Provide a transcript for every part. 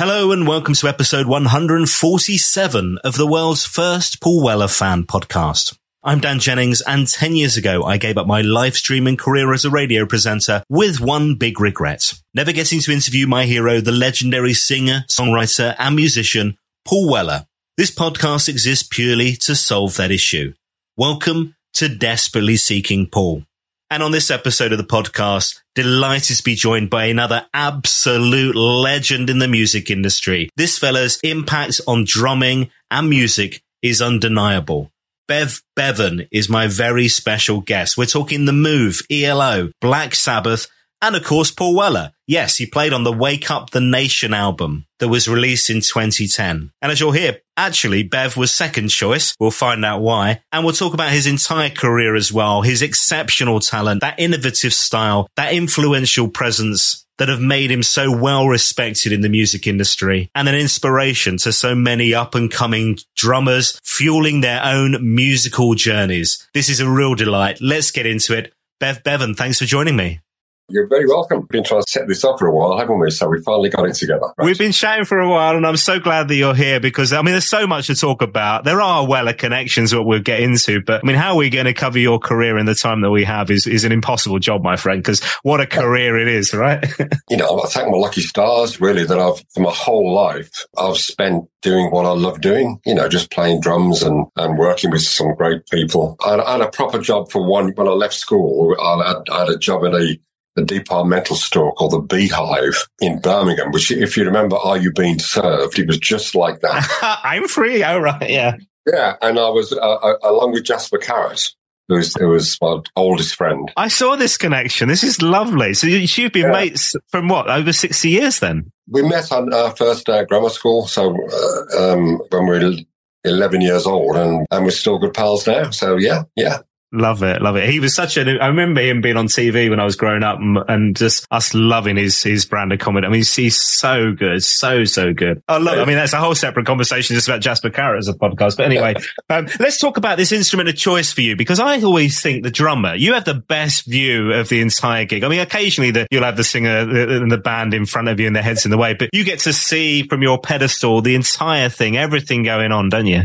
Hello and welcome to episode 147 of the world's first Paul Weller fan podcast. I'm Dan Jennings and 10 years ago I gave up my live streaming career as a radio presenter with one big regret. Never getting to interview my hero, the legendary singer, songwriter and musician, Paul Weller. This podcast exists purely to solve that issue. Welcome to Desperately Seeking Paul. And on this episode of the podcast, delighted to be joined by another absolute legend in the music industry. This fella's impact on drumming and music is undeniable. Bev Bevan is my very special guest. We're talking The Move, ELO, Black Sabbath, and of course, Paul Weller. Yes, he played on the Wake Up the Nation album that was released in 2010. And as you'll hear, actually, Bev was second choice. We'll find out why. And we'll talk about his entire career as well, his exceptional talent, that innovative style, that influential presence that have made him so well respected in the music industry and an inspiration to so many up and coming drummers fueling their own musical journeys. This is a real delight. Let's get into it. Bev Bevan, thanks for joining me. You're very welcome. Been trying to set this up for a while, haven't we? So we finally got it together. Right. We've been chatting for a while, and I'm so glad that you're here because, I mean, there's so much to talk about. There are Weller connections that we'll get into, but I mean, how are we going to cover your career in the time that we have is, is an impossible job, my friend, because what a career it is, right? you know, I thank my lucky stars, really, that I've, for my whole life, I've spent doing what I love doing, you know, just playing drums and, and working with some great people. I, I had a proper job for one when I left school. I had, I had a job in a the departmental store called the Beehive in Birmingham, which, if you remember, Are You Being Served? It was just like that. I'm free. Oh, right. Yeah. Yeah. And I was, uh, uh along with Jasper Carrott, who was, who was my oldest friend. I saw this connection. This is lovely. So you've been yeah. mates from what, over 60 years then? We met on our first day at grammar school. So uh, um, when we were 11 years old and, and we're still good pals now. So yeah, yeah. Love it, love it. He was such a. I remember him being on TV when I was growing up, and, and just us loving his his brand of comedy. I mean, he's, he's so good, so so good. Oh, look, I mean, that's a whole separate conversation just about Jasper Carrott as a podcast. But anyway, um, let's talk about this instrument of choice for you because I always think the drummer, you have the best view of the entire gig. I mean, occasionally the, you'll have the singer and the band in front of you and their heads in the way, but you get to see from your pedestal the entire thing, everything going on, don't you?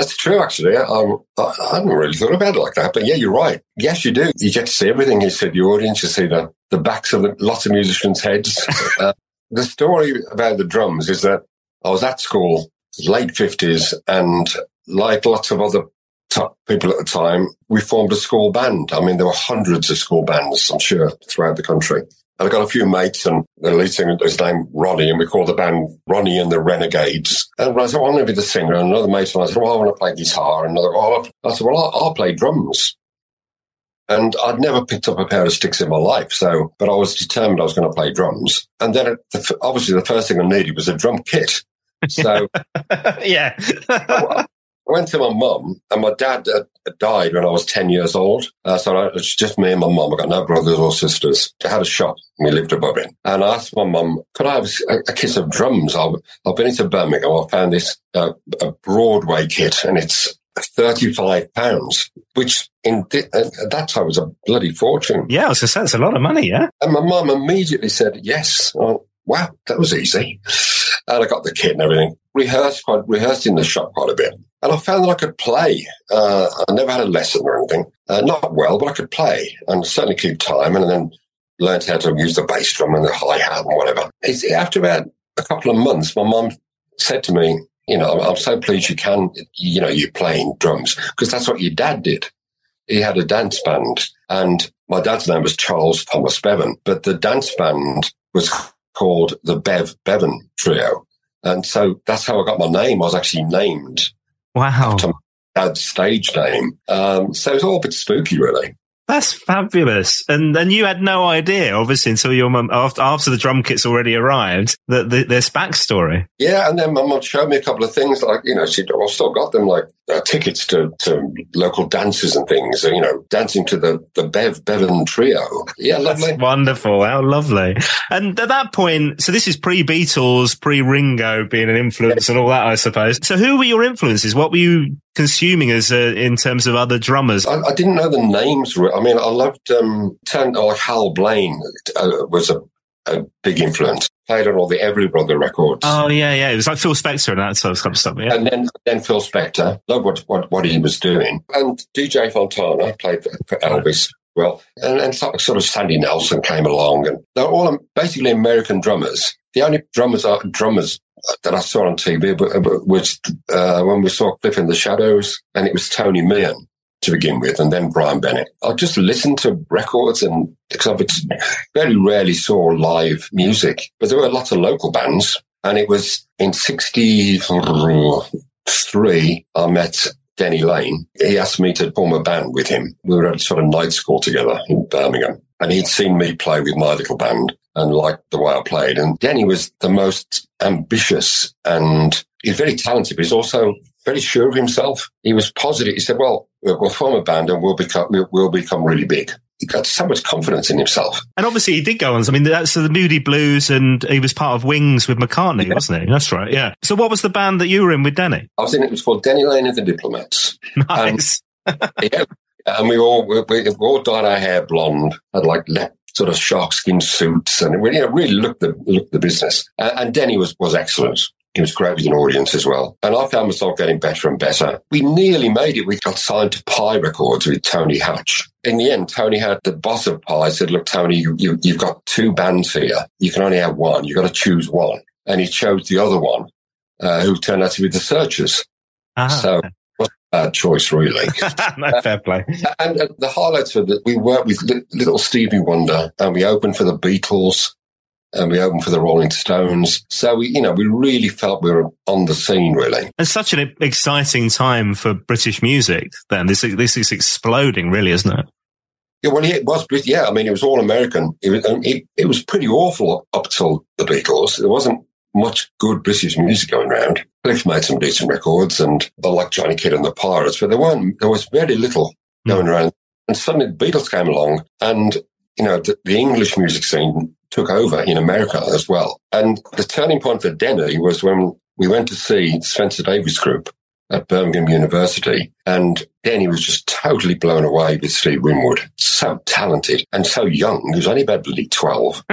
That's true, actually. Um, I, I hadn't really thought about it like that, but yeah, you're right. Yes, you do. You get to see everything. You see the audience, you see the, the backs of the, lots of musicians' heads. uh, the story about the drums is that I was at school, late 50s, and like lots of other top people at the time, we formed a school band. I mean, there were hundreds of school bands, I'm sure, throughout the country. And I got a few mates and the lead singer was named Ronnie and we called the band Ronnie and the Renegades. And I said, well, I want to be the singer. And another mate and I said, well, I want to play guitar. And another, oh, I said, well, I'll, I'll play drums. And I'd never picked up a pair of sticks in my life. So, but I was determined I was going to play drums. And then it, obviously the first thing I needed was a drum kit. So, yeah. I, I went to my mum, and my dad uh, died when I was 10 years old. Uh, so it's just me and my mum. I got no brothers or sisters. I had a shop. We lived above it. And I asked my mum, could I have a, a kit of drums? I've, I've been into Birmingham. I found this uh, a Broadway kit, and it's 35 pounds, which in at that time was a bloody fortune. Yeah, I was going to it's a lot of money, yeah? And my mum immediately said, yes. Oh, wow, that was easy. And I got the kit and everything. Rehearsed quite, rehearsed in the shop quite a bit. And I found that I could play. Uh, I never had a lesson or anything. Uh, not well, but I could play and certainly keep time and then learned how to use the bass drum and the hi-hat and whatever. It's, after about a couple of months, my mum said to me, you know, I'm so pleased you can, you know, you're playing drums because that's what your dad did. He had a dance band and my dad's name was Charles Thomas Bevan, but the dance band was called the Bev Bevan Trio. And so that's how I got my name. I was actually named Wow. dad's stage name. Um, so it's all a bit spooky, really. That's fabulous. And then you had no idea, obviously, until your mum, after, after the drum kit's already arrived, that the, this backstory. Yeah, and then my mum showed me a couple of things like, you know, she, I've still got them like uh, tickets to, to local dances and things, you know, dancing to the, the Bev Bevan trio. Yeah, lovely. That's wonderful. How lovely. And at that point, so this is pre Beatles, pre Ringo being an influence and all that, I suppose. So who were your influences? What were you consuming as uh, in terms of other drummers? I, I didn't know the names. I mean, I loved um, turn, like Hal Blaine uh, was a, a big influence. Played on all the Everly Brother records. Oh, yeah, yeah. It was like Phil Spector and that sort of stuff. Yeah. And then, then Phil Spector, loved what, what, what he was doing. And DJ Fontana played for, for Elvis. Well, and sort of sort of Sandy Nelson came along, and they're all basically American drummers. The only drummers are drummers that I saw on TV was uh, when we saw Cliff in the Shadows, and it was Tony Meehan to begin with, and then Brian Bennett. I just listened to records and because I very rarely saw live music, but there were lots of local bands. And it was in 63, I met Denny Laine. He asked me to form a band with him. We were at sort of night school together in Birmingham. And he'd seen me play with my little band and liked the way I played. And Denny was the most ambitious and he's very talented, but he's also very sure of himself. He was positive. He said, well, we'll, form a band and we'll become, we'll become really big. He got so much confidence in himself. And obviously he did go on. I mean, that's the Moody Blues and he was part of Wings with McCartney, wasn't he? That's right. Yeah. So what was the band that you were in with Danny? I was in it was called Denny Laine and the Diplomats. Nice. yeah. And we all we, we all dyed our hair blonde, had like le- sort of shark skin suits, and we you know, really looked the looked the business. Uh, and Denny was was excellent. He was great with an audience as well. And I found myself getting better and better. We nearly made it. We got signed to Pye Records with Tony Hatch. In the end, Tony had the boss of Pye said, look, Tony, you, you, you've got two bands here. You can only have one. You've got to choose one. And he chose the other one, uh, who turned out to be the Searchers. Ah, So it wasn't a bad choice, really. no, fair play. And uh, the highlights were that we worked with li- little Stevie Wonder and we opened for the Beatles and we opened for the Rolling Stones. So we, you know, we really felt we were on the scene, really. It's such an exciting time for British music. Then this this is exploding, really, isn't it? Yeah, well, it was, yeah, I mean, it was all American. It was, um, it, it was pretty awful up till the Beatles. There wasn't much good British music going around. Cliff made some decent records and I like Johnny Kidd and the Pirates, but there weren't, there was very little going around. And suddenly the Beatles came along and, you know, the, the English music scene took over in America as well. And the turning point for Denny was when we went to see Spencer Davis Group at Birmingham University. And Denny was just totally blown away with Steve Winwood. So talented and so young. He was only about really 12.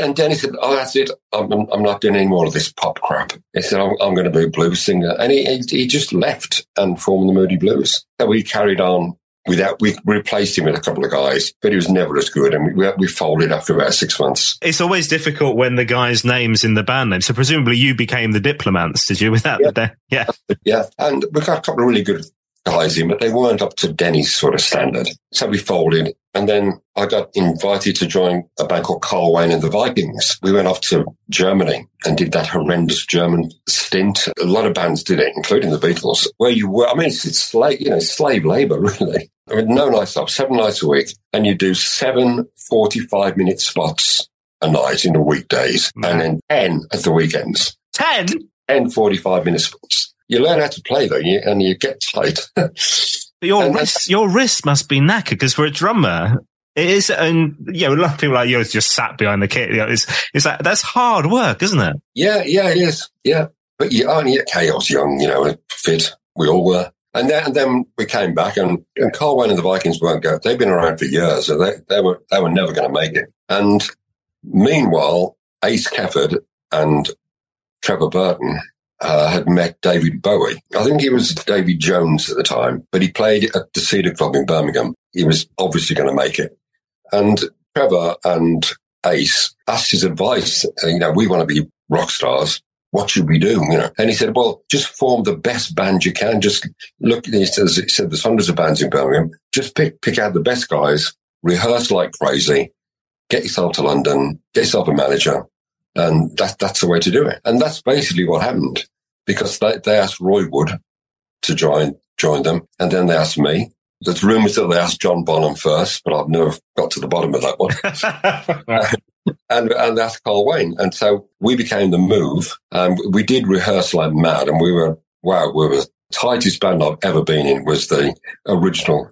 and Denny said, Oh, that's it. I'm, I'm not doing any more of this pop crap. He said, I'm, I'm going to be a blues singer. And he, he, he just left and formed the Moody Blues. So we carried on without, we replaced him with a couple of guys, but he was never as good. And we, we folded after about six months. It's always difficult when the guy's name's in the band name. So presumably you became the diplomats, did you? Without Yeah. the yeah. Yeah. And we got a couple of really good guys in, but they weren't up to Denny's sort of standard. So we folded. And then I got invited to join a band called Carl Wayne and the Vikings. We went off to Germany and did that horrendous German stint. A lot of bands did it, including the Beatles, where you were, I mean, it's, it's slave, you know, slave labor, really. I mean, no nights off, seven nights a week. And you do seven 45 minute spots a night in the weekdays hmm. and then 10 at the weekends. Ten? 10 45 minute spots. You learn how to play though, you, and you get tight. But your And- wrist, your wrist must be knackered because for a drummer, it is, and you know, a lot of people like you just sat behind the kit. You know, it's, it's like, that's hard work, isn't it? yeah, yeah, it is. Yeah. But you only at chaos young, you know, and fit. We all were. And then, and then we came back and, and Carl Wayne and the Vikings weren't go. They've been around for years, so they, they were, they were never going to make it. And meanwhile, Ace Kefford and Trevor Burton uh, had met David Bowie. I think he was David Jones at the time, but he played at the Cedar Club in Birmingham. He was obviously going to make it. And Trevor and Ace asked his advice. uh, You know, we want to be rock stars. What should we do? You know, and he said, well, just form the best band you can. Just look, he says, he said, there's hundreds of bands in Birmingham. Just pick, pick out the best guys, rehearse like crazy, get yourself to London, get yourself a manager. And that, that's the way to do it. And that's basically what happened because they, they asked Roy Wood to join, join them. And then they asked me. There's rumours that they asked John Bonham first, but I've never got to the bottom of that one. and, and that's Carl Wayne. And so we became the move. And we did rehearse like mad. And we were, wow, we were the tightest band I've ever been in was the original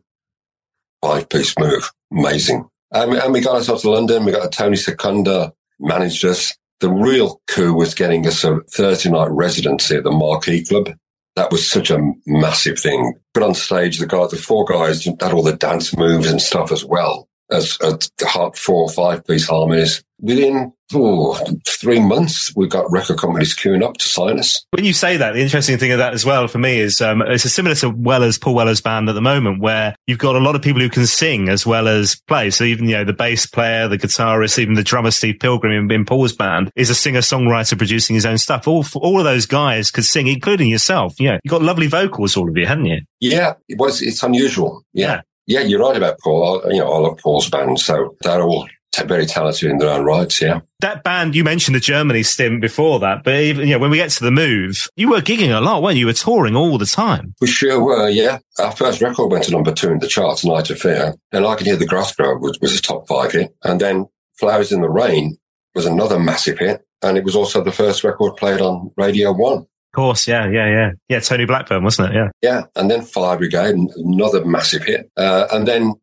five piece move. Amazing. And, we- and we got ourselves to London. We got a Tony Secunda managed us. The real coup was getting us a Thursday night residency at the Marquee Club. That was such a massive thing. But on stage, the guy, the four guys had all the dance moves and stuff as well as, as the four or five piece harmonies. Within oh, three months, we've got record companies queuing up to sign us. When you say that, the interesting thing of that as well for me is um, it's a similar to Weller's Paul Weller's band at the moment, where you've got a lot of people who can sing as well as play. So even you know the bass player, the guitarist, even the drummer Steve Pilgrim in, in Paul's band is a singer songwriter producing his own stuff. All all of those guys could sing, including yourself. Yeah, you got lovely vocals, all of you, hadn't you? Yeah, it was. It's unusual. Yeah. yeah, you're right about Paul. I, you know, I love Paul's band, so they're all t- very talented in their own rights. Yeah. That band you mentioned the Germany stint before that, but even you know when we get to the move, you were gigging a lot, weren't you? You were touring all the time. We sure were, yeah. Our first record went to number two in the charts, Night of Fear. And I Can Hear the Grass Grow was, was a top five hit. And then Flowers in the Rain was another massive hit. And it was also the first record played on Radio 1. Course, yeah, yeah, yeah, yeah. Tony Blackburn, wasn't it? Yeah. Yeah. And then Fire Brigade, another massive hit. Uh, and then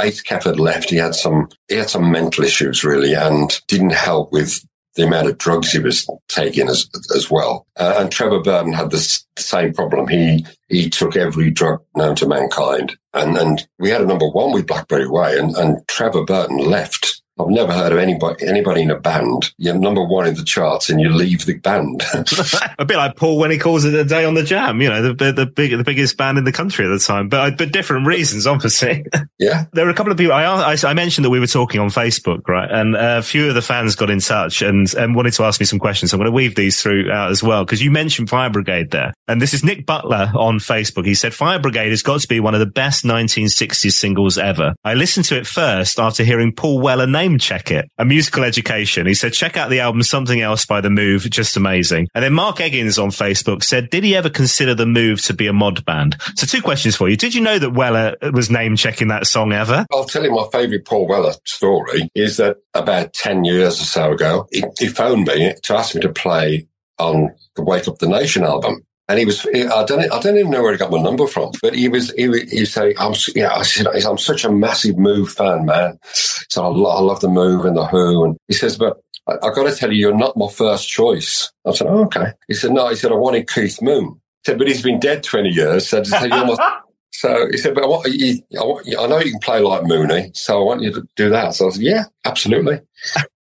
Ace Kefford left. He had some, he had some mental issues really and didn't help with the amount of drugs he was taking as, as well. Uh, and Trevor Burton had this same problem. He, he took every drug known to mankind. And, and we had a number one with Blackberry Way and, and Trevor Burton left. I've never heard of anybody, anybody in a band. You're number one in the charts and you leave the band. a bit like Paul when he calls it a day on the jam, you know, the, the, the big, the biggest band in the country at the time, but, but different reasons, obviously. yeah. there were a couple of people. I, I, I mentioned that we were talking on Facebook, right? And a few of the fans got in touch and, and wanted to ask me some questions. I'm going to weave these through out as well because you mentioned Fire Brigade there. And this is Nick Butler on Facebook. He said Fire Brigade has got to be one of the best 1960s singles ever. I listened to it first after hearing Paul Weller name check it. A musical education. He said, check out the album Something Else by The Move. Just amazing. And then Mark Eggins on Facebook said, did he ever consider The Move to be a mod band? So two questions for you. Did you know that Weller was name checking that song ever? I'll tell you my favourite Paul Weller story is that about 10 years or so ago, he, he phoned me to ask me to play on the Wake Up the Nation album. And he was, I don't, I don't even know where he got my number from, but he was, he, he said, I'm, yeah, I said, I'm such a massive Move fan, man. So I, lo- I love the Move and the Who. And he says, but I, I got to tell you, you're not my first choice. I said, oh, okay. He said, no, he said, I wanted Keith Moon. He said, but he's been dead 20 years. So, I said, you're my, so he said, but I, want you, I, want you, I know you can play like Mooney, so I want you to do that. So I said, yeah, absolutely.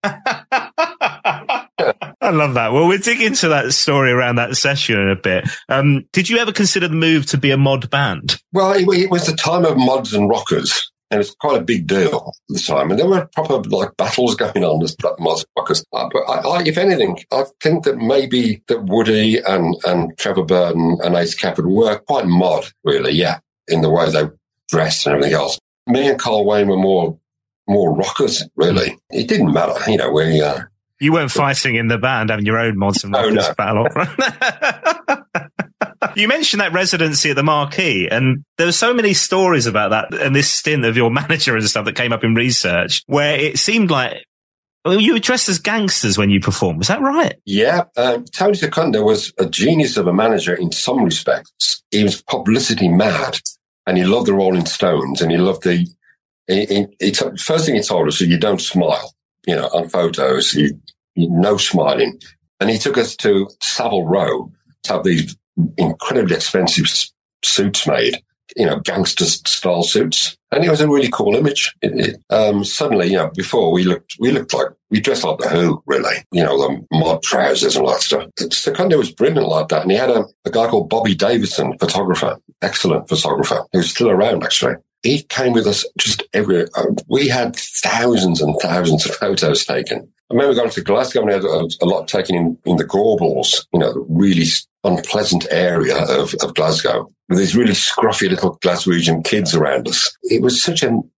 I love that. Well, we'll dig into that story around that session in a bit. Um, did you ever consider the move to be a mod band? Well, it, it was the time of mods and rockers. And it's quite a big deal at the time. And there were proper like battles going on as mods and rockers. But I, I, if anything, I think that maybe that Woody and, and Trevor Burton and Ace Kefford were quite mod, really. Yeah. In the way they dressed and everything else. Me and Carl Wayne were more, more rockers, really. It didn't matter. You know, we, uh, You weren't fighting in the band, having your own mods and Oh, rockers no. battle. you mentioned that residency at the Marquee, and there were so many stories about that and this stint of your manager and stuff that came up in research, where it seemed like Well, you were dressed as gangsters when you performed. Was that right? Yeah. Um, Tony Secunda was a genius of a manager in some respects. He was publicity mad and he loved the Rolling Stones and he loved the, he, he, he t- first thing he told us is you don't smile, you know, on photos, you, you, no smiling. And he took us to Savile Row to have these incredibly expensive suits made, you know, gangster style suits. And it was a really cool image. It, it, um, suddenly, you know, before we looked, we looked like, we dressed like the Who, really, you know, the mod trousers and all that stuff. Secunda was brilliant like that. And he had a, a guy called Bobby Davison, photographer, excellent photographer, who's still around actually. He came with us just every, uh, we had thousands and thousands of photos taken. I remember going to Glasgow and we had a, a lot taken in, in the Gorbals, you know, the really unpleasant area of, of Glasgow with these really scruffy little Glaswegian kids around us. It was such an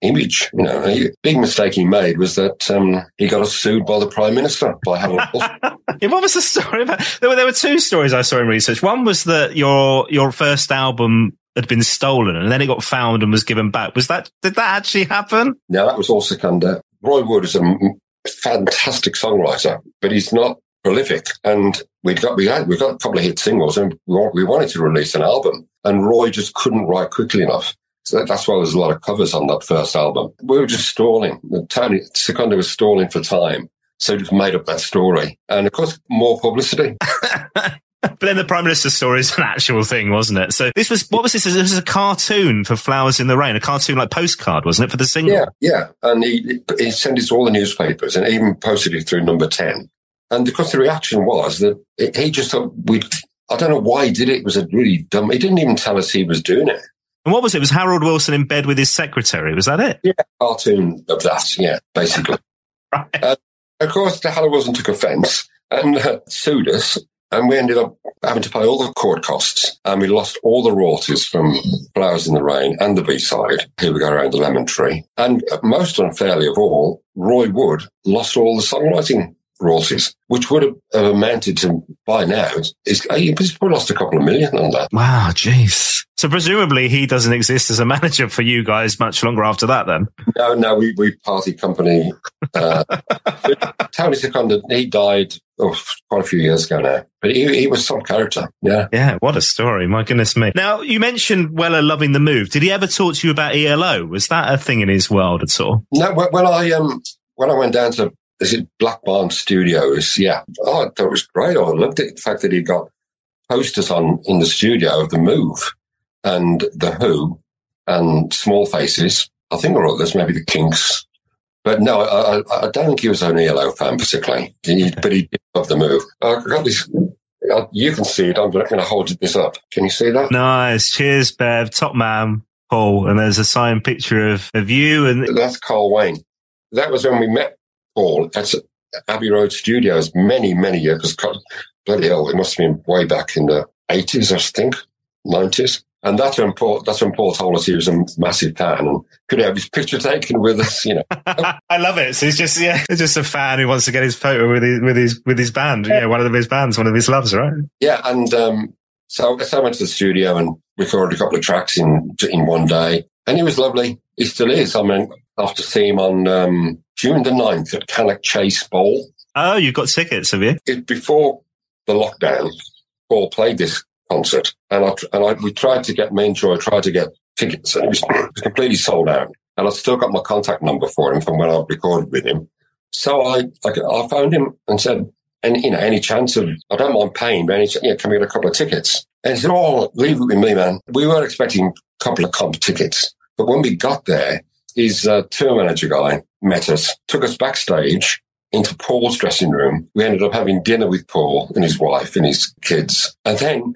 image, you know. A big mistake he made was that um, he got us sued by the Prime Minister, by Wilson. Yeah, what was the story about? There were, there were two stories I saw in research. One was that your your first album had been stolen and then it got found and was given back. Was that did that actually happen? Now, that was all Secunda. Roy Wood is a m- fantastic songwriter, but he's not prolific. And we'd got, we had, we got a couple of hit singles and we wanted to release an album and Roy just couldn't write quickly enough. So that- that's why there's a lot of covers on that first album. We were just stalling. Tony Secunda was stalling for time. So he just made up that story. And of course, more publicity. But then the Prime Minister's story is an actual thing, wasn't it? So this was, what was this? This was a cartoon for Flowers in the Rain, a cartoon like postcard, wasn't it, for the single? Yeah, yeah. And he, he sent it to all the newspapers and even posted it through number 10. And because the reaction was that he just thought we I don't know why he did it. It was a really dumb, he didn't even tell us he was doing it. And what was it? Was Harold Wilson in bed with his secretary? Was that it? Yeah. Cartoon of that. Yeah, basically. Right. Uh, of course, the Harold Wilson took offense and uh, sued us. And we ended up having to pay all the court costs and we lost all the royalties from Flowers in the Rain and the B-side, Here We Go Around the Lemon Tree. And most unfairly of all, Roy Wood lost all the songwriting royalties, which would have uh, amounted to, by now, he's, he's probably lost a couple of million on that. Wow, jeez. So presumably he doesn't exist as a manager for you guys much longer after that then? No, no, we, we party company. Uh, Tony Secunda, he died oh, quite a few years ago now, but he, he was some character. Yeah. Yeah, what a story. My goodness me. Now, you mentioned Weller loving the move. Did he ever talk to you about ELO? Was that a thing in his world at all? No, when when I, um, when I went down to, is it Black Barn Studios? Yeah. Oh, I thought it was great. I loved it. The fact that he got posters on in the studio of the move and the Who and Small Faces. I think there were others, maybe the Kinks. But no, I, I, I don't think he was an ELO fan particularly, he, but he did love the move. I got this. uh, You can see it. I'm going to hold this up. Can you see that? Nice. Cheers, Bev. Top man, Paul. And there's a signed picture of, of you and That's Carl Wayne. That was when we met Paul at Abbey Road Studios many, many years. Because bloody hell, it must have been way back in the 80s, I think, 90s. And that's when Paul, that's when Paul told us he was a massive fan and could have his picture taken with us, you know. I love it. So he's just, yeah, he's just a fan who wants to get his photo with his, with his, with his band. Yeah, one of his bands, one of his loves, right? Yeah, and um, so, so I went to the studio and recorded a couple of tracks in in one day, and he was lovely. He still is. I mean, after seeing him on um, June the 9th at Cannock Chase Bowl, Oh, you've got tickets, have you? it, before the lockdown, Paul played this concert, and I and I we tried to get me and Joy tried to get tickets, and it was, it was completely sold out. And I still got my contact number for him from when I recorded with him. So I I, I phoned him and said, "And you know, any chance of I don't mind paying, but any ch- yeah, can we get a couple of tickets?" And he said, "Oh, leave it with me, man. We weren't expecting a couple of comp tickets, but when we got there, his uh, tour manager guy met us, took us backstage." Into Paul's dressing room. We ended up having dinner with Paul and his wife and his kids. And then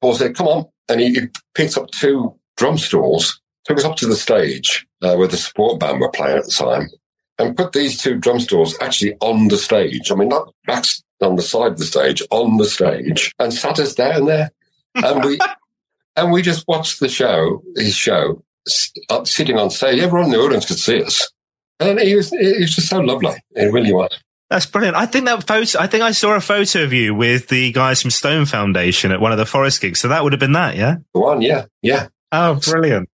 Paul said, come on. And he, he picked up two drum stools, took us up to the stage uh, where the support band were playing at the time, and put these two drum stools actually on the stage. I mean, not back on the side of the stage, on the stage, and sat us down there. And we, and we just watched the show, his show, s- uh, sitting on stage. Everyone in the audience could see us. And he was, he was just so lovely. It really was. That's brilliant. I think that photo, I think I saw a photo of you with the guys from Stone Foundation at one of the Forest gigs. So that would have been that, yeah? The one, yeah, yeah. Oh, brilliant.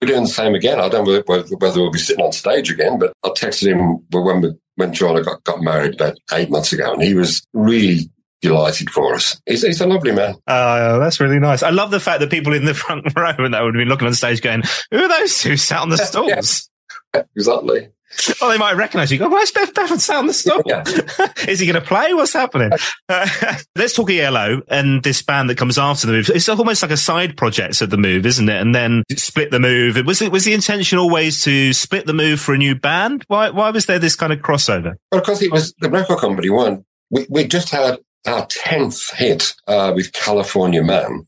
we're doing the same again. I don't know whether, whether we'll be sitting on stage again, but I texted him when we when Joanna got, got married about eight months ago, and he was really delighted for us. He's, he's a lovely man. Oh, that's really nice. I love the fact that people in the front row and that would have been looking on stage going, who are those two sat on the stalls? exactly. Well, they might recognise you. Go, where's Bev Bevan sat on the stool? Yeah. Is he going to play? What's happening? Uh, let's talk ELO and this band that comes after the move. It's almost like a side project of the move, isn't it? And then split the move. Was it was the intention always to split the move for a new band? Why why was there this kind of crossover? Well, because it was the record company one. We we just had our tenth hit uh, with California Man,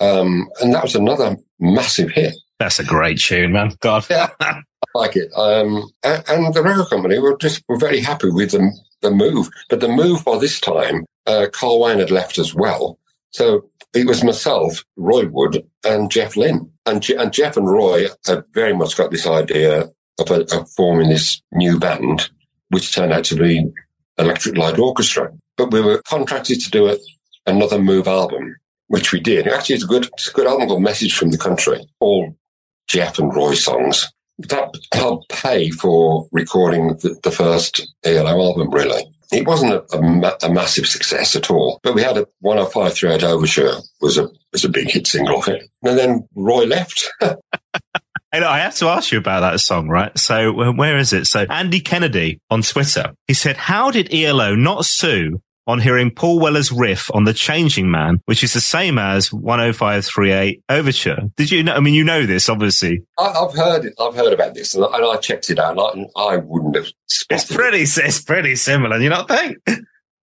um, and that was another massive hit. That's a great tune, man. God. Yeah, I like it. Um, and, and the record company were just were very happy with the the move. But the move by this time, uh, Carl Wayne had left as well, so it was myself, Roy Wood, and Jeff Lynne. And, Je- and Jeff and Roy had very much got this idea of, a, of forming this new band, which turned out to be Electric Light Orchestra. But we were contracted to do a, another Move album, which we did. Actually, it's a good, it's a good album called Message from the Country, all Jeff and Roy songs. That helped pay for recording the, the first ELO album, really. It wasn't a, a, ma- a massive success at all, but we had a 10538 Overture was a, was a big hit single of it. And then Roy left. Look, I have to ask you about that song, right? So where is it? So Andy Kennedy on Twitter, he said, how did ELO not sue on hearing Paul Weller's riff on The Changing Man, which is the same as 10538 Overture? Did you know? I mean, you know this, obviously. I, I've heard it. I've heard about this and I, and I checked it out and I, I wouldn't have It's expected it. pretty, it's pretty similar. You not think?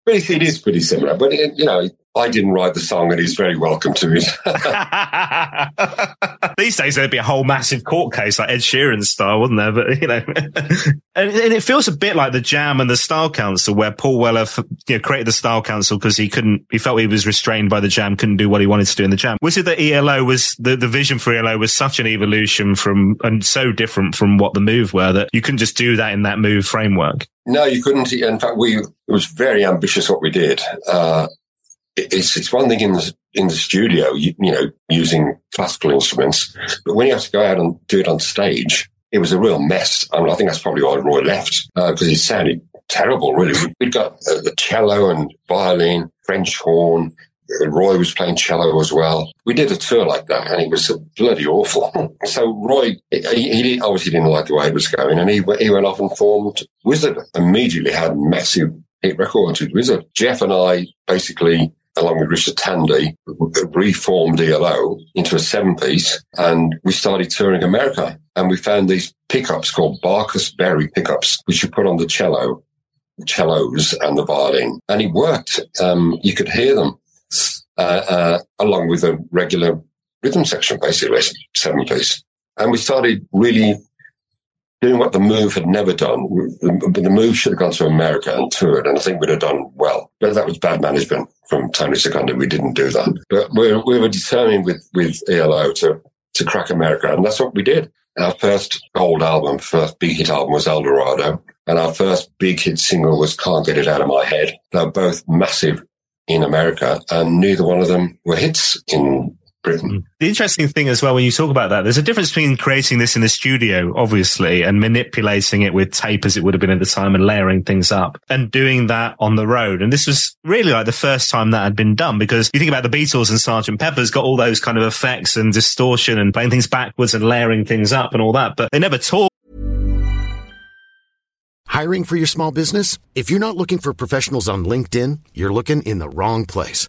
Pretty, it is pretty similar, but it, you know, I didn't write the song and he's very welcome to it. These days there'd be a whole massive court case like Ed Sheeran style, wouldn't there? But you know, and, and it feels a bit like the Jam and the Style Council, where Paul Weller f- you know, created the Style Council because he couldn't, he felt he was restrained by the Jam, couldn't do what he wanted to do in the Jam. Was it that ELO was the the vision for ELO was such an evolution from and so different from what the Move were that you couldn't just do that in that Move framework? No, you couldn't. In fact, we it was very ambitious what we did. Uh, it's it's one thing in the in the studio, you, you know, using classical instruments, but when you have to go out and do it on stage, it was a real mess. I mean, I think that's probably why Roy left because it sounded terrible. Really, we'd got uh, the cello and violin, French horn. Uh, Roy was playing cello as well. We did a tour like that, and it was bloody awful. so Roy, he, he obviously didn't like the way it was going, and he he went off and formed Wizzard. Immediately had massive hit records with Wizzard. Jeff and I basically, along with Richard Tandy, reformed ELO into a seven piece, and we started touring America. And we found these pickups called Barcus Berry pickups, which you put on the cello, cellos, and the violin, and it worked. Um, you could hear them uh, uh, along with a regular rhythm section, basically, seven piece. And we started really doing what the move had never done. The, move should have gone to America and toured, and I think we'd have done well. But that was bad management from Tony Secunda. We didn't do that. But we we were determined with, with ELO to, to crack America, and that's what we did. Our first gold album, first big hit album was Eldorado, and our first big hit single was Can't Get It Out of My Head. They're both massive in America, and neither one of them were hits in Britain. Mm. The interesting thing as well, when you talk about that, there's a difference between creating this in the studio, obviously, and manipulating it with tape as it would have been at the time and layering things up and doing that on the road. And this was really like the first time that had been done because you think about the Beatles and Sgt. Pepper's got all those kind of effects and distortion and playing things backwards and layering things up and all that, but they never talk. Hiring for your small business? If you're not looking for professionals on LinkedIn, you're looking in the wrong place.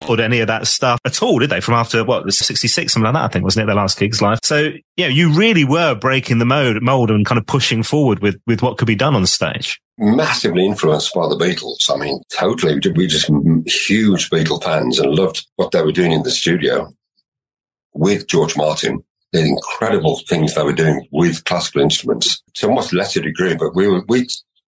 Record any of that stuff at all, did they? From after what the 66, something like that, I think, wasn't it? Their last gigs live. So, yeah, you really were breaking the mold, mold and kind of pushing forward with, with what could be done on stage massively influenced by the Beatles. I mean, totally. We were just huge Beatle fans and loved what they were doing in the studio with George Martin. The incredible things they were doing with classical instruments to a much lesser degree, but we were, we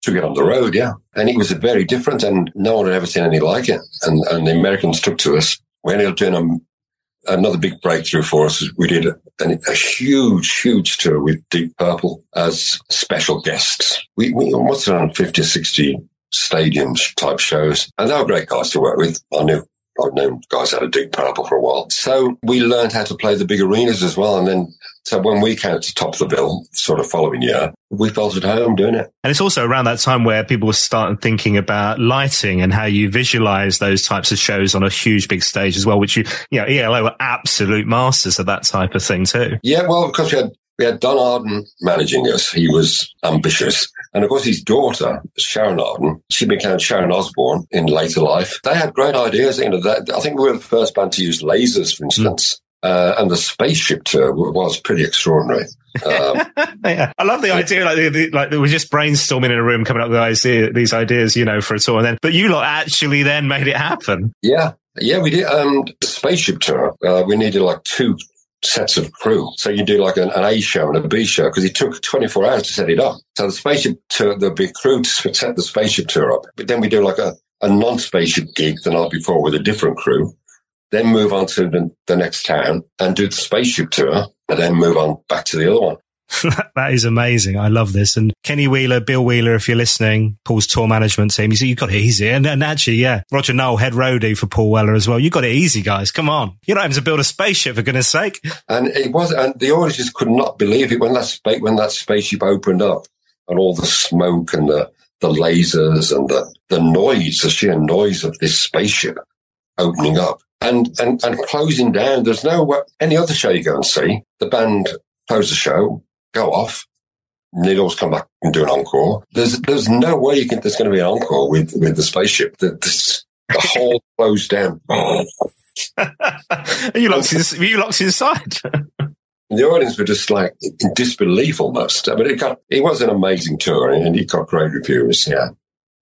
took it on the road, yeah. And it was very different and no one had ever seen anything like it. And, and the Americans took to us. We ended up doing a, another big breakthrough for us. We did a, a, huge, huge tour with Deep Purple as special guests. We, we what's around 50 or 60 stadiums type shows. And they were great guys to work with. I knew I've known guys out of Deep Purple for a while. So we learned how to play the big arenas as well. And then, so when we came to top of the bill, sort of following year, we felt at home doing it. And it's also around that time where people were starting thinking about lighting and how you visualize those types of shows on a huge big stage as well, which you, you know, ELO were absolute masters of that type of thing too. Yeah. Well, because we had we had Don Arden managing us. He was ambitious. And of course, his daughter, Sharon Arden, she became Sharon Osbourne in later life. They had great ideas. You know, that, I think we were the first band to use lasers, for instance. Mm. Uh, and the spaceship tour was pretty extraordinary. Um, yeah. I love the idea, like, the, the, like we're just brainstorming in a room, coming up with idea, these ideas, you know, for a tour. And then, but you lot actually then made it happen. Yeah, yeah, we did. Um, the spaceship tour, uh, we needed like two sets of crew. So you do like an, an A show and a B show because it took 24 hours to set it up. So the spaceship tour, there'd be crew to set the spaceship tour up. But then we do like a, a non-spaceship gig the night before with a different crew. Then move on to the, the next town and do the spaceship tour and then move on back to the other one. that is amazing. I love this. And Kenny Wheeler, Bill Wheeler, if you're listening, Paul's tour management team, you see, you've got it easy. And, and actually, yeah, Roger Noel, head roadie for Paul Weller as well. You got it easy, guys. Come on. You're not having to build a spaceship for goodness sake. And it was, and the audiences could not believe it when that, spa- when that spaceship opened up and all the smoke and the, the lasers and the, the noise, the sheer noise of this spaceship opening up and, and, and closing down. There's no, any other show you go and see, the band close the show, go off. They'd always come back and do an encore. There's there's no way you can, there's going to be an encore with with the spaceship. The, this, the whole closed down. Are you locked, in, you locked inside? the audience were just like in disbelief almost. But it got it was an amazing tour and it got great reviews. Yeah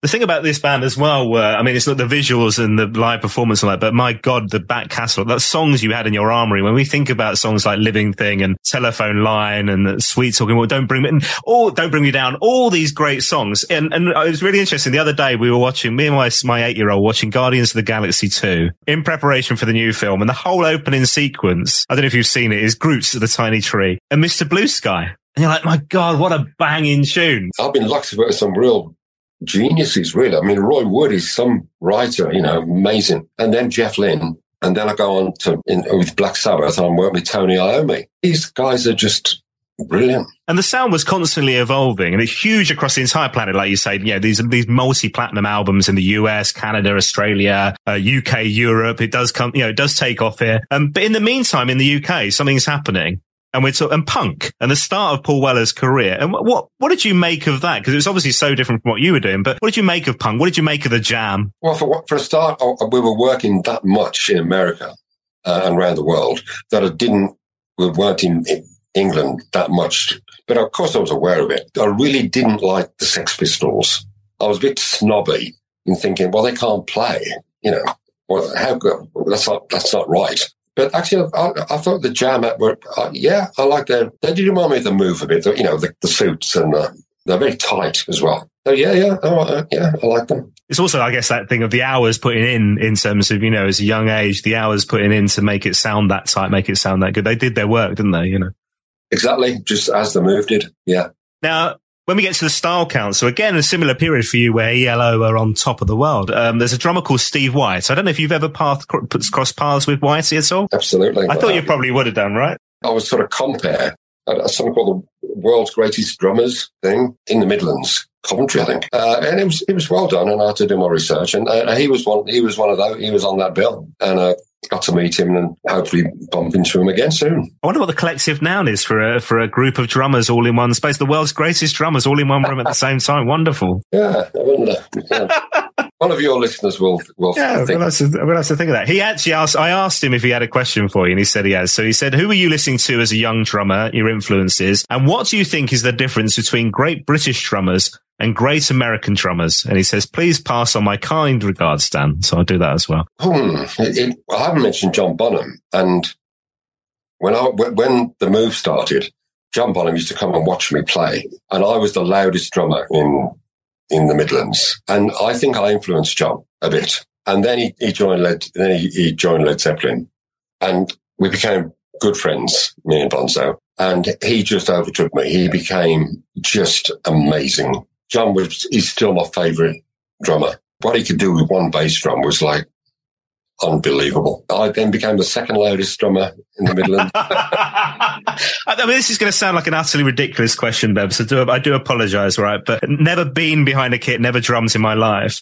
the thing about this band as well were, I mean, it's not the visuals and the live performance and that, but my God, the back catalog, that songs you had in your armory. When we think about songs like Living Thing and Telephone Line and Sweet Talking, well, Don't Bring Me, all, Don't Bring Me Down, all these great songs. And, and it was really interesting. The other day we were watching, me and my, my eight year old watching Guardians of the Galaxy 2 in preparation for the new film. And the whole opening sequence, I don't know if you've seen it, is Groot's at the tiny tree and Mr. Blue Sky. And you're like, my God, what a banging tune. I've been lucky with some real geniuses, really. I mean, Roy Wood is some writer, you know, amazing. And then Jeff Lynne. And then I go on to in, with Black Sabbath and I'm working with Tony Iommi. These guys are just brilliant. And the sound was constantly evolving and it's huge across the entire planet. Like you say, yeah, these, these multi-platinum albums in the US, Canada, Australia, uh, UK, Europe. It does come, you know, it does take off here. Um, but in the meantime, in the UK, something's happening and we're talking, and punk and the start of Paul Weller's career. And what, what did you make of that? Because it was obviously so different from what you were doing, but what did you make of punk? What did you make of the jam? Well, for, for a start, we were working that much in America uh, and around the world that I didn't, we weren't in England that much. But of course I was aware of it. I really didn't like the Sex Pistols. I was a bit snobby in thinking, well, they can't play, you know. Well, how that's not that's not right. But actually, I, I thought the Jam at were, uh, yeah, I like them. They did remind me of the move a bit, you know, the, the suits and uh, they're very tight as well. So yeah, yeah, oh, uh, yeah, I like them. It's also, I guess, that thing of the hours putting in, in terms of, you know, as a young age, the hours putting in to make it sound that tight, make it sound that good. They did their work, didn't they? You know? Exactly. Just as the move did. Yeah. Now, when we get to the Style Council, again, a similar period for you where ELO are on top of the world. Um, there's a drummer called Steve White. I don't know if you've ever path, crossed paths with Whitey at all. Absolutely. I thought you probably would have done, right? I was sort of compare uh, something called the World's Greatest Drummers thing in the Midlands. Coventry, I think, uh, and it was it was well done, and I had to do my research, and uh, he was one he was one of those he was on that bill, and uh, got to meet him and hopefully bump into him again soon. I wonder what the collective noun is for a for a group of drummers all in one space. The world's greatest drummers all in one room at the same time. Wonderful. Yeah, I wonder. Yeah. one of your listeners will will Yeah, think. we'll have, to, we'll have to think of that. He actually asked, I asked him if he had a question for you and he said he has. So he said, who were you listening to as a young drummer, your influences? And what do you think is the difference between great British drummers and great American drummers? And he says, please pass on my kind regards, Dan. So I'll do that as well. Hmm. It, it, I haven't mentioned John Bonham, and when I when the move started, John Bonham used to come and watch me play, and I was the loudest drummer in in the Midlands, and I think I influenced John a bit. And then he, he joined Led, then he, he joined Led Zeppelin, and we became good friends, me and Bonzo. And he just overtook me. He became just amazing. John was he's still my favourite drummer. What he could do with one bass drum was like unbelievable. I then became the second loudest drummer in the Midlands. I mean, this is going to sound like an utterly ridiculous question, Bev. So do, I do apologize, right? But never been behind a kit, never drums in my life.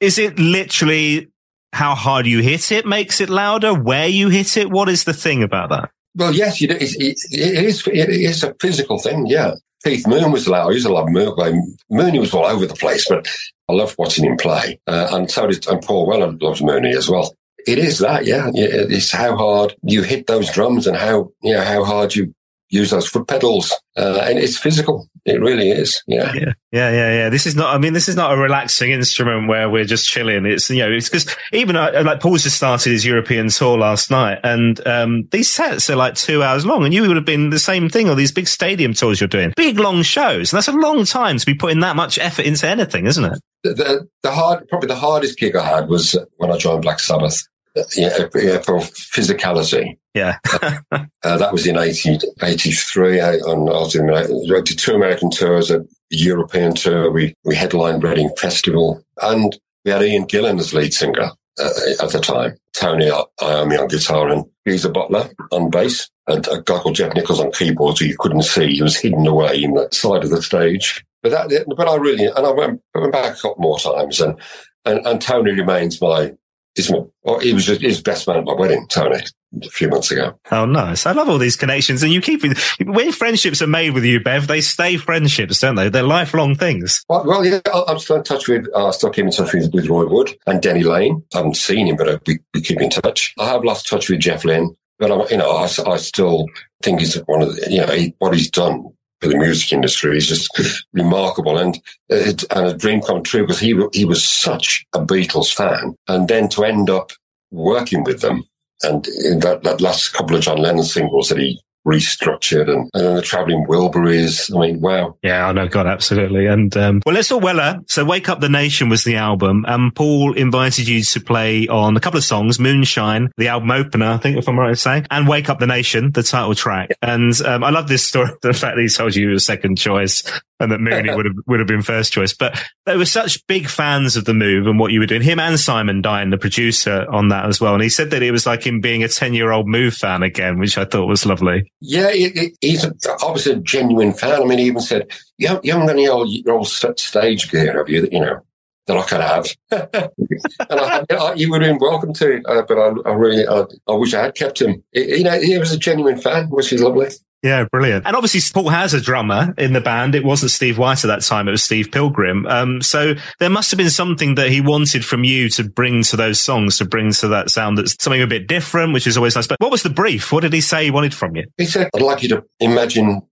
Is it literally how hard you hit it makes it louder? Where you hit it? What is the thing about that? Well, yes, do. It's, it, it is. It is a physical thing. Yeah. Keith Moon was loud. He was a lot of Moon. Mooney was all over the place, but I loved watching him play. Uh, and so did and Paul Weller loves Mooney as well. It is that. Yeah, It's how hard you hit those drums and how you know how hard you use those foot pedals, uh, and it's physical. It really is. Yeah. Yeah, yeah, yeah, yeah. This is not. I mean, this is not a relaxing instrument where we're just chilling. It's you know, it's because even uh, like Paul's just started his European tour last night, and um, these sets are like two hours long, and you would have been the same thing. Or these big stadium tours you're doing, big long shows, and that's a long time to be putting that much effort into anything, isn't it? The, the, the hard, probably the hardest gig I had was when I joined Black Sabbath. Uh, Yeah, yeah, for physicality. Yeah, Uh, that was in 80, 83. I, I was in, I to two American tours, a European tour. We, we headlined Reading Festival and we had Ian Gillan as lead singer uh, at the time. Tony Iommi on guitar and Geezer Butler on bass and a guy called Geoff Nicholls on keyboards who you couldn't see. He was hidden away in the side of the stage. But that, but I really, and I went, went back a couple more times and, and, and Tony remains my, he's well, he was just his best man at my wedding, Tony, a few months ago. Oh, nice. I love all these connections. And you keep, in, when friendships are made with you, Bev, they stay friendships, don't they? They're lifelong things. Well, well yeah, I- I'm still in touch with, uh, still keep in touch with, with Roy Wood and Denny Laine. I haven't seen him, but uh, we, we keep in touch. I have lost touch with Jeff Lynne, but I'm, you know, I, I still think he's one of the, you know, he, what he's done for the music industry is just remarkable. And it, and a dream come true because he he was such a Beatles fan, and then to end up working with them and in that, that last couple of John Lennon singles that he restructured and, and then the traveling Wilburys. I mean, wow. Yeah, I know, God, absolutely. And, um, well, let's talk Weller. So Wake Up the Nation was the album. Um, Paul invited you to play on a couple of songs, Moonshine, the album opener, I think, if I'm right in saying, and Wake Up the Nation, the title track. And, um, I love this story, the fact that he told you you were second choice and that Mooney would have, would have been first choice. But they were such big fans of the move and what you were doing. Him and Simon Dine, the producer on that as well. And he said that it was like him being a 10 year old move fan again, which I thought was lovely. Yeah, it, it, he's a, obviously a genuine fan. I mean, he even said, you haven't, you any old, your old stage gear, have you, that, you know, that I could have? and I, I, you would have been welcome to, uh, but I, I really, I, I wish I had kept him. It, you know, he was a genuine fan, which is lovely. Yeah, brilliant. And obviously, Paul has a drummer in the band. It wasn't Steve White at that time. It was Steve Pilgrim. Um, so there must have been something that he wanted from you to bring to those songs, to bring to that sound that's something a bit different, which is always nice. But what was the brief? What did he say he wanted from you? He said, I'd like you to imagine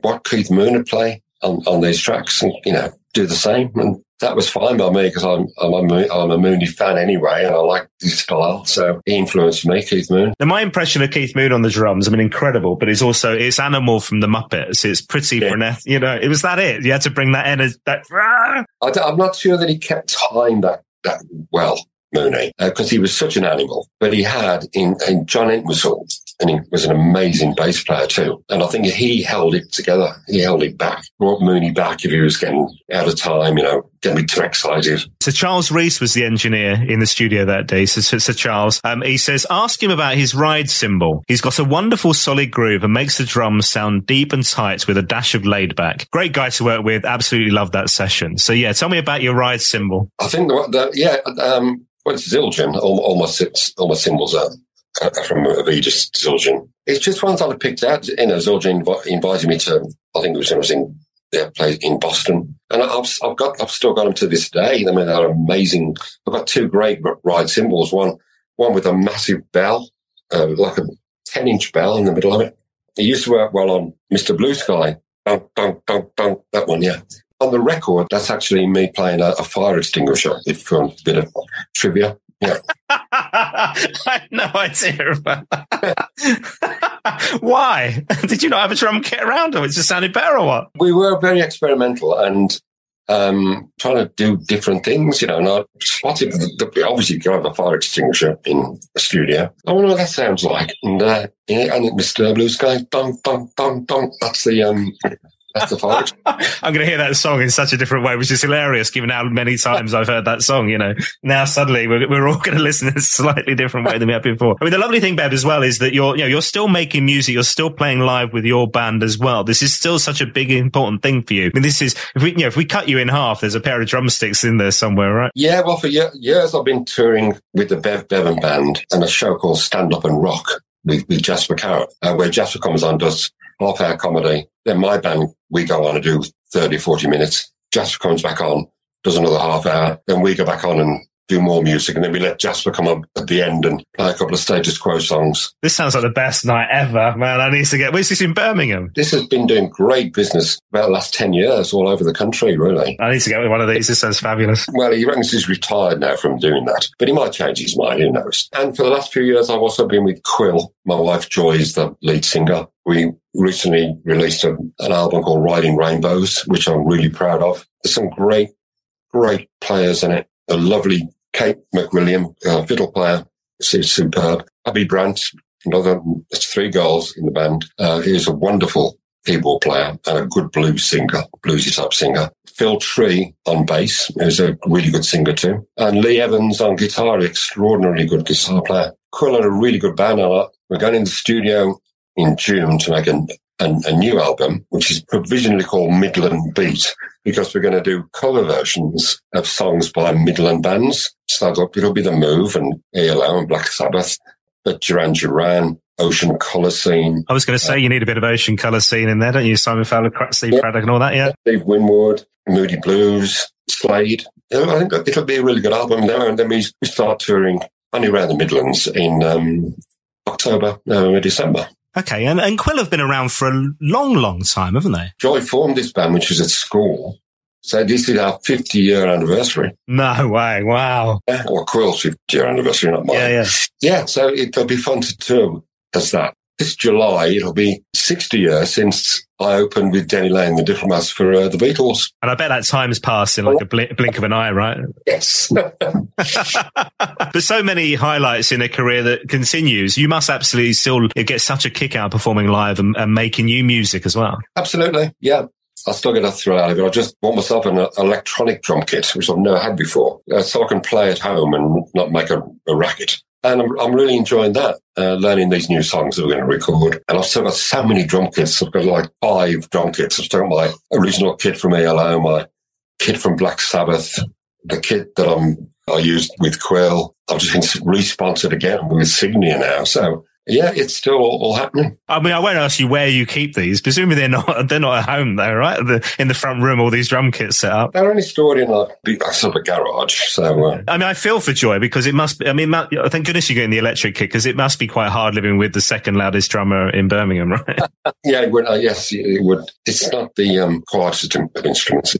what Keith Moon would play on, on these tracks and, you know, do the same. And that was fine by me because I'm, I'm, a, I'm a Mooney fan anyway and I like his style. So he influenced me, Keith Moon. Now, my impression of Keith Moon on the drums, I mean, incredible, but it's also, it's Animal from the Muppets. It's pretty Yeah. you know, it was that it. You had to bring that energy, that, I, am not sure that he kept time that, that well, Mooney, uh, because he was such an animal. But he had in, in John Entwistle, and he was an amazing bass player too. And I think he held it together. He held it back, brought Mooney back if he was getting out of time, you know, getting too excited. So Charles Rees was the engineer in the studio that day. So, so, so Charles, um, he says, ask him about his ride cymbal. He's got a wonderful solid groove and makes the drums sound deep and tight with a dash of laid back. Great guy to work with. Absolutely loved that session. So yeah, tell me about your ride cymbal. I think the, the yeah, um, well, it's Zildjian. All, all my all my symbols are from Avedis Zildjian. It's just ones I picked out. You know, Zildjian invi- invited me to. I think it was when I was in They play in Boston, and I've, I've got I've still got them to this day. I mean, they're amazing. I've got two great ride cymbals. One one with a massive bell, uh, like a ten inch bell in the middle of it. It used to work well on Mr. Blue Sky. Bunk, bunk, bunk, bunk. That one, yeah. On the record, that's actually me playing a, a fire extinguisher. If you want a bit of trivia, yeah. I had no idea about that. Why? Did you not have a drum kit around or it just sounded better or what? We were very experimental and um, trying to do different things, you know, and I spotted, the, the, obviously, you have a fire extinguisher in the studio. I wonder what that sounds like. And, uh, yeah, and Mr. Blue Sky, dun, dun, dun. That's the, um, that's the fault. I'm going to hear that song in such a different way, which is hilarious given how many times I've heard that song, you know. Now suddenly we're, we're all going to listen in a slightly different way than we have before. I mean, the lovely thing, Bev, as well, is that you're, you know, you're still making music. You're still playing live with your band as well. This is still such a big, important thing for you. I mean, this is, if we, you know, if we cut you in half, there's a pair of drumsticks in there somewhere, right? Yeah. Well, for years I've been touring with the Bev Bevan band and a show called Stand Up and Rock with, with Jasper Carrott, uh, where Jasper comes on, does half hour comedy. Then my band, we go on and do 30, 40 minutes. Jasper comes back on, does another half hour. Then we go back on and do more music. And then we let Jasper come up at the end and play a couple of status quo songs. This sounds like the best night ever, man. I need to get, where's this in Birmingham? This has been doing great business about the last 10 years all over the country, really. I need to get one of these. This sounds fabulous. Well, he reckons he's retired now from doing that, but he might change his mind. Who knows? And for the last few years, I've also been with Quill. My wife Joy is the lead singer. We recently released a, an album called Riding Rainbows, which I'm really proud of. There's some great, great players in it. A lovely Kate McWilliam, uh, fiddle player, she's superb. Abby Brandt, another, three girls in the band. Uh, he's a wonderful keyboard player and a good blues singer, bluesy type singer. Phil Tree on bass, who's a really good singer too. And Lee Evans on guitar, extraordinarily good guitar player. Quill had a really good band. We're going in the studio in June to make a, a, a new album, which is provisionally called Midland Beat, because we're going to do cover versions of songs by Midland bands. So it'll be The Move and ELO and Black Sabbath, but Duran Duran, Ocean Colour Scene. I was going to say, uh, you need a bit of Ocean Colour Scene in there, don't you? Simon Fowler, Steve yeah. Craddock and all that, yeah? Steve Winwood, Moody Blues, Slade. I think it'll be a really good album now. And then we, we start touring only around the Midlands in um, October, November, December. Okay, and, and Quill have been around for a long, long time, haven't they? Joy formed this band, which was at school. So this is our 50 year anniversary. No way. Wow. Yeah, or Quill's 50 year anniversary, not mine. Yeah, yeah. Yeah, so it'll be fun to tour as that this July, it'll be 60 years since I opened with Danny Laine, the diplomats for uh, the Beatles. And I bet that time's passed in like a blink, blink of an eye, right? Yes. There's so many highlights in a career that continues. You must absolutely still get such a kick out performing live and, and making new music as well. Absolutely. Yeah. I still get a thrill out of it. I just bought myself an electronic drum kit, which I've never had before, uh, so I can play at home and not make a, a racket. And I'm, I'm really enjoying that, uh, learning these new songs that we're going to record. And I've still got so many drum kits. I've got like five drum kits. I've still got my original kit from ELO, my kit from Black Sabbath, the kit that I'm, I used with Quill. I've just been re-sponsored again with Signia now. So yeah, it's still all, all, happening. I mean, I won't ask you where you keep these. Presumably they're not they're not at home though, right? The, in the front room, all these drum kits set up. They're only stored in a, a sort of a garage. So uh, I mean, I feel for Joy because it must. Be, I mean, thank goodness you're getting the electric kit because it must be quite hard living with the second loudest drummer in Birmingham, right? yeah, it would, uh, yes, it would. It's not the um, quietest of instruments.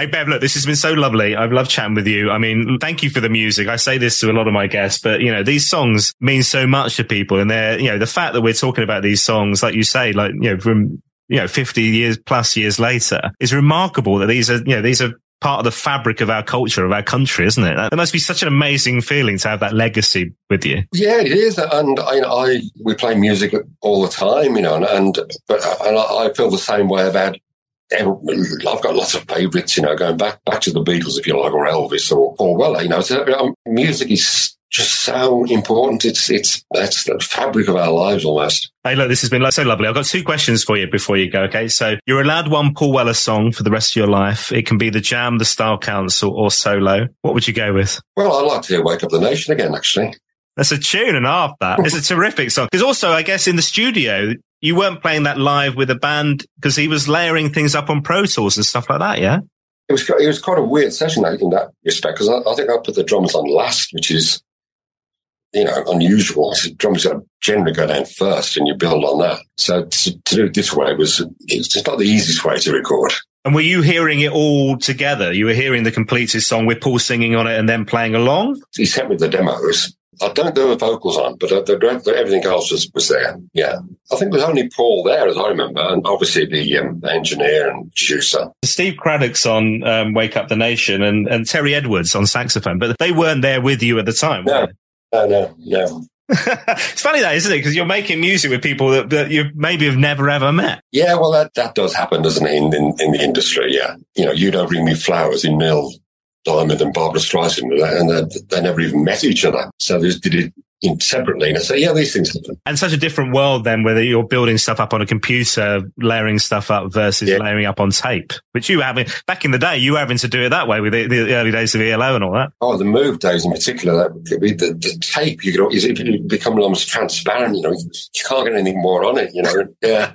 Hey, Bev, look, this has been so lovely. I've loved chatting with you. I mean, thank you for the music. I say this to a lot of my guests, but you know, these songs mean so much to people and they're, you know, the fact that we're talking about these songs, like you say, like, you know, from, you know, 50 years plus years later is remarkable that these are, you know, these are part of the fabric of our culture, of our country, isn't it? That must be such an amazing feeling to have that legacy with you. Yeah, it is. And I, I we play music all the time, you know, and, and but and I feel the same way about I've got lots of favourites, you know, going back back to the Beatles, if you like, or Elvis or Paul Weller. You know, so, um, music is just so important. It's it's that's the fabric of our lives almost. Hey, look, this has been so lovely. I've got two questions for you before you go. Okay, so you're allowed one Paul Weller song for the rest of your life. It can be the Jam, the Style Council, or solo. What would you go with? Well, I'd like to hear "Wake Up the Nation" again. Actually, that's a tune and a half. That it's a terrific song. Because also, I guess in the studio, you weren't playing that live with a band because he was layering things up on Pro Tools and stuff like that. Yeah. It was it was quite a weird session in that respect because I, I, think I put the drums on last, which is you know unusual. Drums generally go down first, and you build on that. So to, to do it this way was it's not the easiest way to record. And were you hearing it all together? You were hearing the completed song with Paul singing on it and then playing along? He sent me the demos. I don't know the vocals on, but the, the, everything else was, was there. Yeah. I think there was only Paul there, as I remember, and obviously the, um, engineer and producer. Steve Craddock's on um, Wake Up the Nation and, and Terry Edwards on saxophone, but they weren't there with you at the time. No, no, no, no. it's funny that, isn't it? Because you're making music with people that, that, you maybe have never ever met. Yeah, well, that, that does happen, doesn't it, in, in, in the industry? Yeah. You know, you don't bring me flowers in Neil Diamond and Barbra Streisand, and they, they never even met each other. So they did it separately. And I say, yeah, these things happen. And such a different world then, whether you're building stuff up on a computer, layering stuff up versus yeah. layering up on tape, which you having back in the day, you were having to do it that way with the, the early days of ELO and all that. Oh, the move days in particular, that the, the tape, you could, it become almost transparent, you know, you can't get anything more on it, you know. Yeah.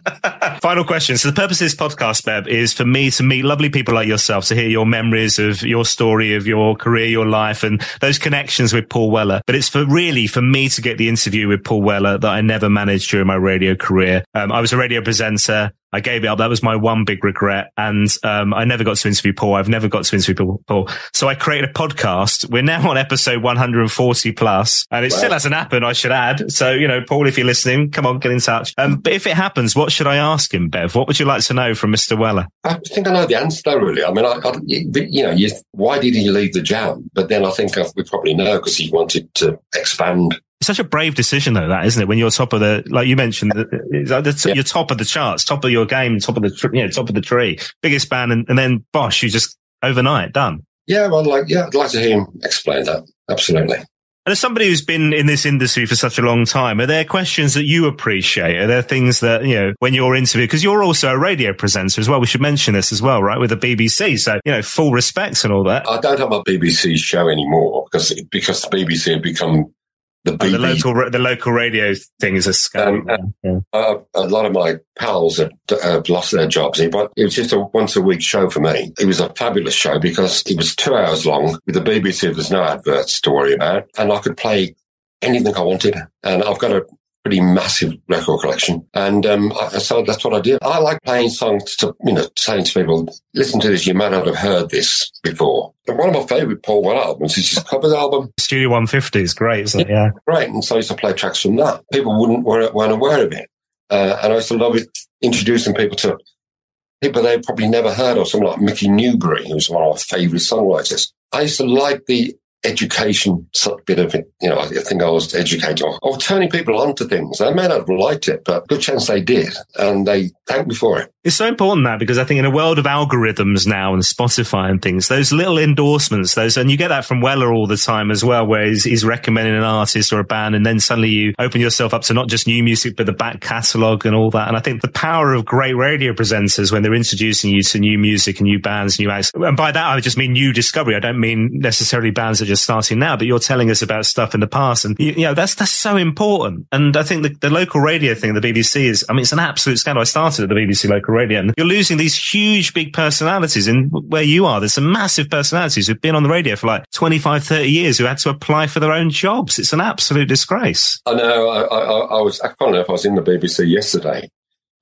Final question. So the purpose of this podcast, Bev, is for me to meet lovely people like yourself, to hear your memories of your story, of your career, your life, and those connections with Paul Weller. But it's for really for me me to get the interview with Paul Weller that I never managed during my radio career. Um, I was a radio presenter. I gave it up. That was my one big regret. And um, I never got to interview Paul. I've never got to interview Paul. So I created a podcast. We're now on episode 140 plus, and it wow. still hasn't happened, I should add. So, you know, Paul, if you're listening, come on, get in touch. Um, but if it happens, what should I ask him, Bev? What would you like to know from Mr. Weller? I think I know the answer, though, really. I mean, I, I, you know, you, why did he leave the jam? But then I think we probably know because he wanted to expand it's such a brave decision, though, that isn't it? When you're top of the, like you mentioned, the, the, yeah. you're top of the charts, top of your game, top of the, you know, top of the tree, biggest band, and, and then bosh, you just overnight done. Yeah, well, like, yeah, I'd like to hear him explain that. Absolutely. And as somebody who's been in this industry for such a long time, are there questions that you appreciate? Are there things that, you know, when you're interviewed, because you're also a radio presenter as well. We should mention this as well, right? With the BBC. So, you know, full respects and all that. I don't have a BBC show anymore because, because the BBC have become the, oh, the local the local radio thing is a scam. Um, yeah. uh, a lot of my pals have, have lost their jobs. It was just a once a week show for me. It was a fabulous show because it was two hours long with the BBC. There's no adverts to worry about, and I could play anything I wanted. And I've got a pretty massive record collection. And um, I, so that's what I did. I like playing songs to, you know, saying to people, listen to this, you might not have heard this before. But one of my favourite Paul Weller albums is his covers album. Studio 150 is great, isn't it? Yeah. Great. And so I used to play tracks from that. People wouldn't, weren't, weren't aware of it. Uh, and I used to love it, introducing people to people they probably never heard of, someone like Mickey Newbury, who's one of my favourite songwriters. I used to like the education bit of it. You know, I think I was educating or turning people on to things. They may not have liked it, but good chance they did. And they thanked me for it. It's so important that because I think in a world of algorithms now and Spotify and things, those little endorsements, those, and you get that from Weller all the time as well, where he's, he's recommending an artist or a band. And then suddenly you open yourself up to not just new music, but the back catalogue and all that. And I think the power of great radio presenters when they're introducing you to new music and new bands, new acts. And by that, I just mean new discovery. I don't mean necessarily bands that are just starting now, but you're telling us about stuff in the past. And you know, that's, that's so important. And I think the, the local radio thing, the BBC is, I mean, it's an absolute scandal. I started at the BBC local radio. And you're losing these huge, big personalities And where you are. There's some massive personalities who've been on the radio for like 25, 30 years who had to apply for their own jobs. It's an absolute disgrace. I know. I, I, I was, I can't know if I was in the BBC yesterday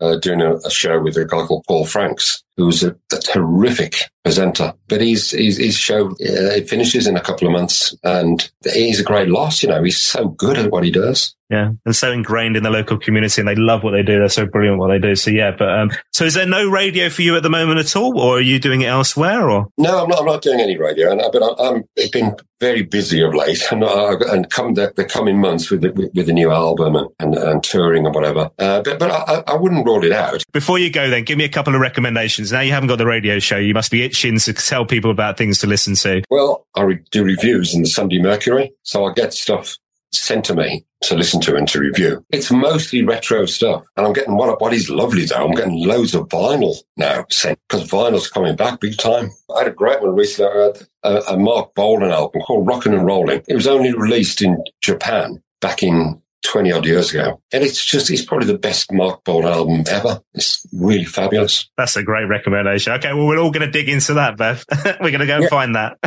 uh, doing a, a, show with a guy called Paul Franks, who's a, a terrific presenter. But his his, his show uh, it finishes in a couple of months, and he's a great loss. You know, he's so good at what he does. Yeah, and so ingrained in the local community, and they love what they do. They're so brilliant what they do. So yeah, but um, so is there no radio for you at the moment at all, or are you doing it elsewhere? Or no, I'm not. I'm not doing any radio, and but I, I'm been very busy of late, and uh, and come the, the, coming months with the, with the new album and, and, and touring and whatever. Uh, but but I, I wouldn't rule it out. Before you go, then give me a couple of recommendations. Now you haven't got the radio show, you must be itching to tell people about things to listen to. Well, I do reviews in the Sunday Mercury, so I get stuff sent to me to listen to and to review. It's mostly retro stuff. And I'm getting what, what is lovely though. I'm getting loads of vinyl now sent because vinyl's coming back big time. I had a great one recently. I had a, a Marc Bolan album called Rockin' and Rollin'. It was only released in Japan back in 20 odd years ago. And it's just, it's probably the best Marc Bolan album ever. It's really fabulous. That's a great recommendation. Okay, well, we're all going to dig into that, Bev. we're going to go and find that.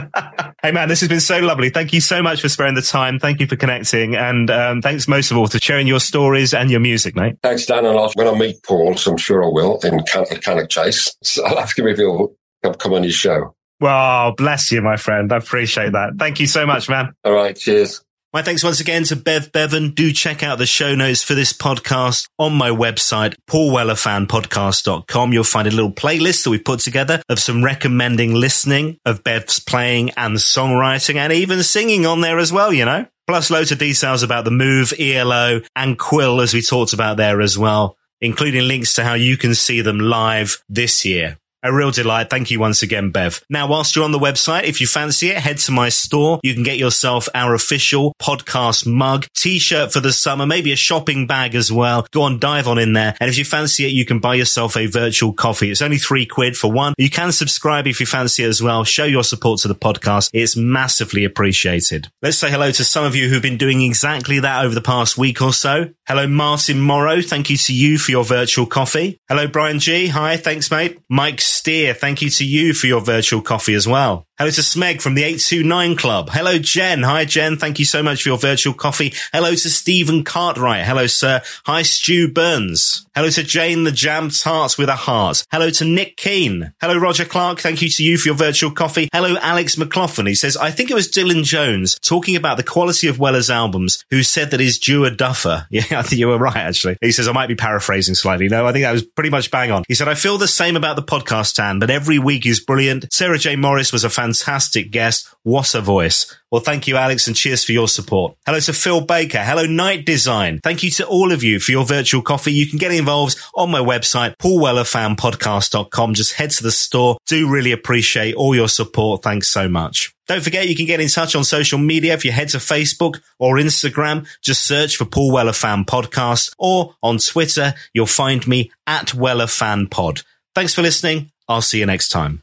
hey, man, this has been so lovely. Thank you so much for sparing the time. Thank you for connecting. And um, thanks most of all for sharing your stories and your music, mate. Thanks, Dan. And I'll, when I meet Paul, so I'm sure I will, in Can- Cannock Chase, so I'll ask him if he'll come, come on your show. Well, bless you, my friend. I appreciate that. Thank you so much, man. All right. Cheers. My thanks once again to Bev Bevan. Do check out the show notes for this podcast on my website, paulwellerfanpodcast.com. You'll find a little playlist that we've put together of some recommending listening of Bev's playing and songwriting and even singing on there as well, you know? Plus loads of details about the move, ELO and Quill as we talked about there as well, including links to how you can see them live this year. A real delight. Thank you once again, Bev. Now, whilst you're on the website, if you fancy it, head to my store. You can get yourself our official podcast mug, t-shirt for the summer, maybe a shopping bag as well. Go on, dive on in there. And if you fancy it, you can buy yourself a virtual coffee. It's only three quid for one. You can subscribe if you fancy it as well. Show your support to the podcast. It's massively appreciated. Let's say hello to some of you who've been doing exactly that over the past week or so. Hello, Martin Morrow. Thank you to you for your virtual coffee. Hello, Brian G. Hi. Thanks, mate. Mike Steer. Thank you to you for your virtual coffee as well. Hello to Smeg from the 829 Club. Hello, Jen. Hi, Jen. Thank you so much for your virtual coffee. Hello to Stephen Cartwright. Hello, sir. Hi, Stu Burns. Hello to Jane the Jam Tarts with a Heart. Hello to Nick Keane. Hello, Roger Clark. Thank you to you for your virtual coffee. Hello, Alex McLaughlin. He says, I think it was Dylan Jones talking about the quality of Weller's albums who said that he's due a duffer. Yeah, I think you were right, actually. He says, I might be paraphrasing slightly. No, I think that was pretty much bang on. He said, I feel the same about the podcast, Tan, but every week is brilliant. Sarah J. Morris was a fantastic guest. What a voice. Well, thank you, Alex, and cheers for your support. Hello to Phil Baker. Hello, Night Design. Thank you to all of you for your virtual coffee. You can get involved on my website, paulwellerfanpodcast.com. Just head to the store. Do really appreciate all your support. Thanks so much. Don't forget you can get in touch on social media if you head to Facebook or Instagram. Just search for Paul Weller Fan Podcast or on Twitter, you'll find me at Weller Fan Pod. Thanks for listening. I'll see you next time.